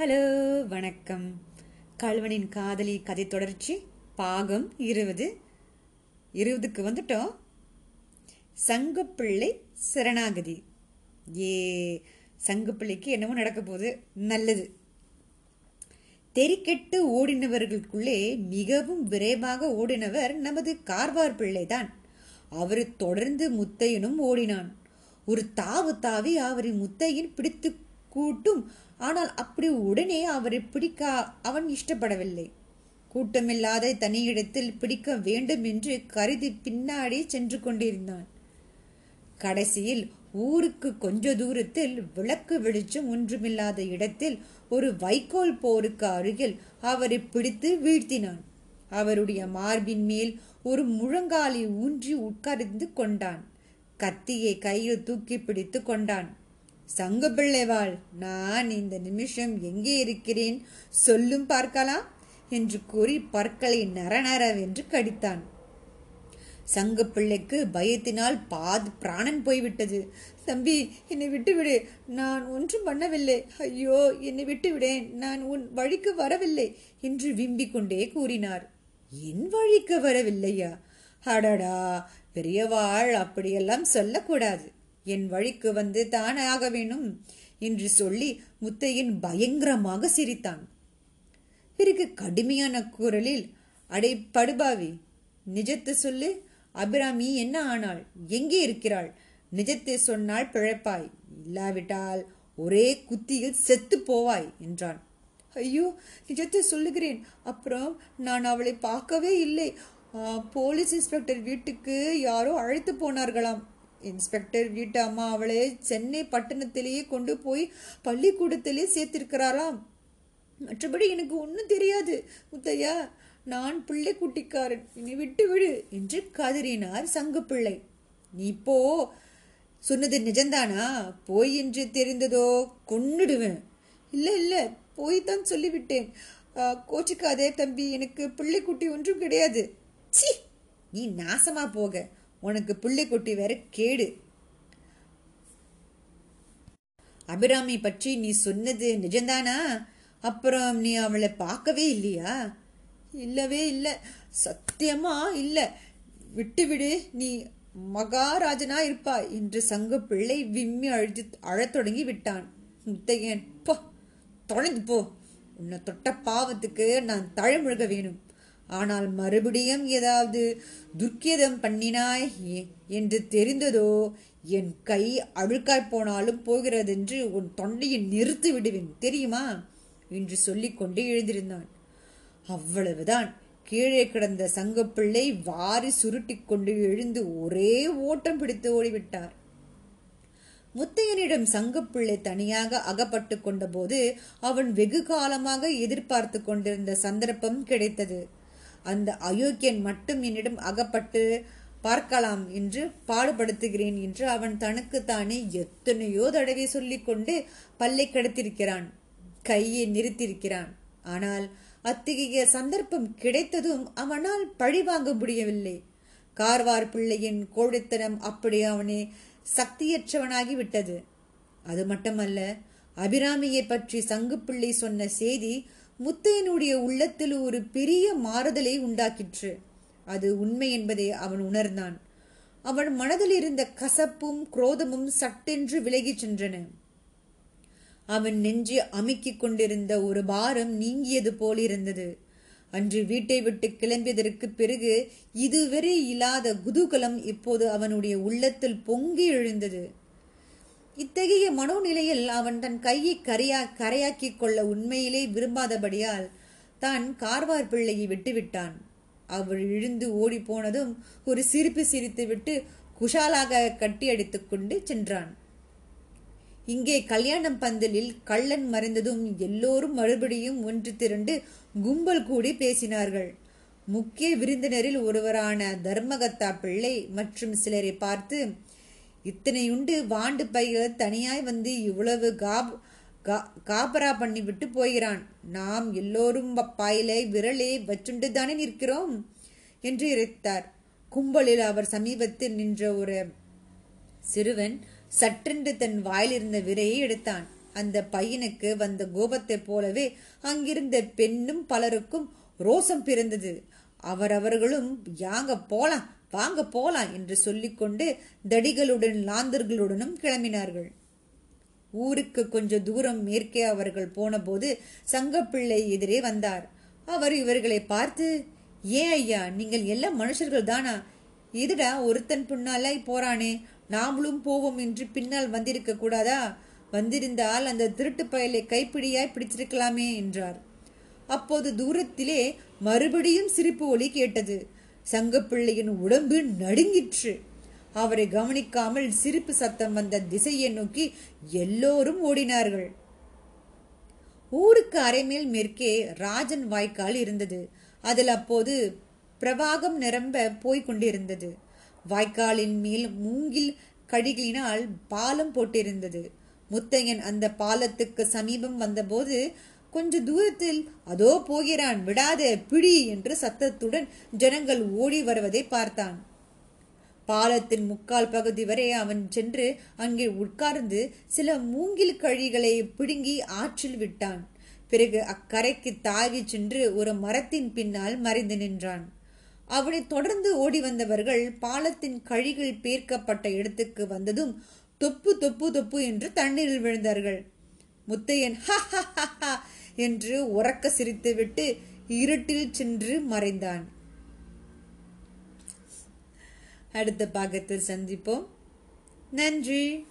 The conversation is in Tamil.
ஹலோ வணக்கம். கல்வனின் காதலி கதை தொடர்ச்சி பாகம் இருபது. இருபதுக்கு வந்துட்டோம். சங்கப்பிள்ளை சரணாகதி. ஏ சங்கப்பிள்ளைக்கு என்னமோ நடக்க போகுது. நல்லது. தெரிக்கெட்டு ஓடினவர்களுக்குள்ளே மிகவும் விரைவாக ஓடினவர் நமது கார்வார் பிள்ளைதான். அவர் தொடர்ந்து முத்தையனும் ஓடினான். ஒரு தாவு தாவி அவரை முத்தையின் பிடித்து கூட்டும் ஆனால் அப்படி உடனே அவரை பிடிக்க அவன் இஷ்டப்படவில்லை. கூட்டமில்லாத தனியிடத்தில் பிடிக்க வேண்டும் என்று கருதி பின்னாடி சென்று கொண்டிருந்தான். கடைசியில் ஊருக்கு கொஞ்ச தூரத்தில் விளக்கு வெளிச்சம் ஒன்றுமில்லாத இடத்தில் ஒரு வைக்கோல் போருக்கு அருகில் அவரை பிடித்து வீழ்த்தினான். அவருடைய மார்பின் மேல் ஒரு முழங்காலை ஊன்றி உட்கார்ந்து கொண்டான். கத்தியை கையில் தூக்கி பிடித்து கொண்டான். சங்கு பிள்ளைவாள் நான் இந்த நிமிஷம் எங்கே இருக்கிறேன்? சொல்லும் பார்க்கலாம்? என்று கூறி பற்களை நரநரவென்று கடித்தான். சங்கு பிள்ளைக்கு பயத்தினால் பாது பிராணன் போய்விட்டது. தம்பி என்னை விட்டுவிடு. நான் ஒன்றும் பண்ணவில்லை. ஐயோ என்னை விட்டுவிடேன். நான் உன் வழிக்கு வரவில்லை என்று விம்பிக் கொண்டே கூறினார். என் வழிக்கு வரவில்லையா? அடடா பெரியவாள் அப்படியெல்லாம் சொல்லக்கூடாது. என் வழிக்கு வந்து தானே ஆக வேணும் என்று சொல்லி முத்தையன் பயங்கரமாக சிரித்தான். பிறகு கடுமையான குரலில் அடை படுபாவி நிஜத்தை சொல்லு. அபிராமி என்ன ஆனாள்? எங்கே இருக்கிறாள்? நிஜத்தை சொன்னால் பிழைப்பாய். இல்லாவிட்டால் ஒரே குத்தியில் செத்து போவாய் என்றான். ஐயோ நிஜத்தை சொல்லுகிறேன். அப்புறம் நான் அவளை பார்க்கவே இல்லை. போலீஸ் இன்ஸ்பெக்டர் வீட்டுக்கு யாரோ அழைத்து போனார்களாம். இன்ஸ்பெக்டர் வீட்டு அம்மா அவளை சென்னை பட்டணத்திலேயே கொண்டு போய் பள்ளிக்கூடத்திலே சேர்த்திருக்கிறாராம் மற்றபடி எனக்கு ஒன்றும் தெரியாது. முத்தையா நான் பிள்ளை குட்டிக்காரன் இனி விட்டு விடு என்று கதறினார் சங்குப்பிள்ளை. நீ போ. சொன்னது நிஜம்தானா? போய் என்று தெரிந்ததோ கொன்னுடுவேன். இல்லை இல்லை போய் தான் சொல்லிவிட்டேன் கோச்சிக்காதே தம்பி எனக்கு பிள்ளைக்குட்டி ஒன்றும் கிடையாது. சி நீ நாசமா போக. உனக்கு பிள்ளைக்குட்டி வேற கேடு. அபிராமி பற்றி நீ சொன்னது நிஜம்தானா அப்புறம் நீ அவளை பார்க்கவே இல்லையா? இல்லவே இல்லை. சத்தியமா இல்லை. விட்டு விடு நீ மகாராஜனா இருப்பாய் என்று சங்க பிள்ளை விம்மி அழுது அழத் தொடங்கி விட்டான். முத்தையன் போ தொலைந்து போ. உன்னை தொட்ட பாவத்துக்கு நான் தழமுழுக வேணும். ஆனால் மறுபடியும் ஏதாவது துர்க்கியதம் பண்ணினாய் என்று தெரிந்ததோ? என் கை அழுக்காய் போனாலும் போகிறதென்று உன் தொண்டையை நிறுத்தி விடுவேன் தெரியுமா? என்று சொல்லிக்கொண்டே எழுந்திருந்தான். அவ்வளவுதான். கீழே கிடந்த சங்கப்பிள்ளை வாரி சுருட்டி கொண்டு எழுந்து ஒரே ஓட்டம் பிடித்து ஓடிவிட்டார். முத்தையனிடம் சங்கப்பிள்ளை தனியாக அகப்பட்டு கொண்டபோது அவன் வெகு காலமாக எதிர்பார்த்து கொண்டிருந்த சந்தர்ப்பம் கிடைத்தது. அந்த அயோக்கியன் மட்டும் என்னிடம் அகப்பட்டு பார்க்கலாம் என்று பாடுபடுத்துகிறேன் என்று அவன் தனக்குத்தானே எத்தனையோ தடவை சொல்லிக்கொண்டு பல்லை கடத்திருக்கிறான் கையை நிறுத்தியிருக்கிறான். ஆனால் அத்தகைய சந்தர்ப்பம் கிடைத்ததும் அவனால் பழி வாங்க முடியவில்லை. கார்வார் பிள்ளையின் கோழித்தனம் அப்படி அவனை சக்தியற்றவனாகி விட்டது அது மட்டுமல்ல அபிராமியை பற்றி சங்குப்பிள்ளை சொன்ன செய்தி முத்தையனுடைய உள்ளத்தில் ஒரு பெரிய மாறுதலை உண்டாக்கிற்று. அது உண்மை என்பதை அவன் உணர்ந்தான். அவன் மனதில் இருந்த கசப்பும் குரோதமும் சட்டென்று விலகிச் சென்றன. அவன் நெஞ்சு அமுக்கிக் கொண்டிருந்த ஒரு பாரம் நீங்கியது போலிருந்தது அன்று வீட்டை விட்டு கிளம்பியதற்கு பிறகு இதுவரை இல்லாத குதூகலம் இப்போது அவனுடைய உள்ளத்தில் பொங்கி எழுந்தது. இத்தகைய மனோநிலையில் அவன் தன் கையை கரையா கரையாக்கிக் கொள்ள உண்மையிலே விரும்பாதபடியால் தான் கார்வார் பிள்ளையை விட்டுவிட்டான். அவள் இழுந்து ஓடி போனதும் ஒரு சிரிப்பு சிரித்துவிட்டு குஷாலாக கட்டி அடித்துக்கொண்டு சென்றான். இங்கே கல்யாணம் பந்தலில் கள்ளன் மறைந்ததும் எல்லோரும் மறுபடியும் ஒன்று திரண்டு கும்பல் கூடி பேசினார்கள். முக்கிய விருந்தினரில் ஒருவரான தர்மகத்தா பிள்ளை மற்றும் சிலரை பார்த்து இத்தனையுண்டு வாண்டு பைகள் தனியாய் வந்து இவ்வளவு காப் காபரா பண்ணிவிட்டு போகிறான். நாம் எல்லோரும் பாயிலை விரலே வச்சுண்டு தானே நிற்கிறோம்? என்று இறைத்தார். கும்பலில் அவர் சமீபத்தில் நின்ற ஒரு சிறுவன் சற்றென்று தன் வாயிலிருந்த விரையை எடுத்தான். அந்த பையனுக்கு வந்த கோபத்தைப் போலவே அங்கிருந்த பெண்ணும் பலருக்கும் ரோசம் பிறந்தது. அவரவர்களும் யாங்க போலாம் வாங்க போலாம் என்று சொல்லிக்கொண்டு தடிகளுடன் லாந்தர்களுடனும் கிளம்பினார்கள். ஊருக்கு கொஞ்ச தூரம் மேற்கே அவர்கள் போனபோது சங்கப்பிள்ளை எதிரே வந்தார். அவர் இவர்களை பார்த்து ஏன் ஐயா நீங்கள் எல்லாம் மனுஷர்கள் தானா? இதுடா ஒருத்தன் பின்னாலாய் போறானே? நாமளும் போவோம் என்று பின்னால் வந்திருக்க கூடாதா? வந்திருந்தால் அந்த திருட்டு பயலை கைப்பிடியாய் பிடிச்சிருக்கலாமே என்றார். அப்போது தூரத்திலே மறுபடியும் சிரிப்பு ஒலி கேட்டது. சங்கப்பிள்ளையின் உடம்பு நடுங்கிற்று. அவரை கவனிக்காமல் சிரிப்பு சத்தம் வந்த திசையை நோக்கி எல்லோரும் ஓடினார்கள். ஊருக்கு அரைமேல் மேற்கே ராஜன் வாய்க்கால் இருந்தது. அதில் அப்போது பிரவாகம் நிரம்ப போய்க் கொண்டிருந்தது. வாய்க்காலின் மேல் மூங்கில் கடிகளினால் பாலம் போட்டிருந்தது. முத்தையன் அந்த பாலத்துக்கு சமீபம் வந்தபோது கொஞ்ச தூரத்தில் அதோ போகிறான் விடாத பிடி என்று சத்தத்துடன் ஜனங்கள் ஓடி வருவதை பார்த்தான். பாலத்தின் முக்கால் பகுதி வரை அவன் சென்று அங்கே உட்கார்ந்து சில மூங்கில் கழிகளை பிடுங்கி ஆற்றில் விட்டான். பிறகு அக்கரைக்கு தாகி சென்று ஒரு மரத்தின் பின்னால் மறைந்து நின்றான். அவனை தொடர்ந்து ஓடி வந்தவர்கள் பாலத்தின் கழிகள் பேர்க்கப்பட்ட இடத்துக்கு வந்ததும் தொப்பு தொப்பு தொப்பு என்று தண்ணீரில் விழுந்தார்கள். முத்தையன் ஹா என்று உறக்க சிரித்துவிட்டு இருட்டில் சென்று மறைந்தான். அடுத்த பாகத்தில் சந்திப்போம். நன்றி.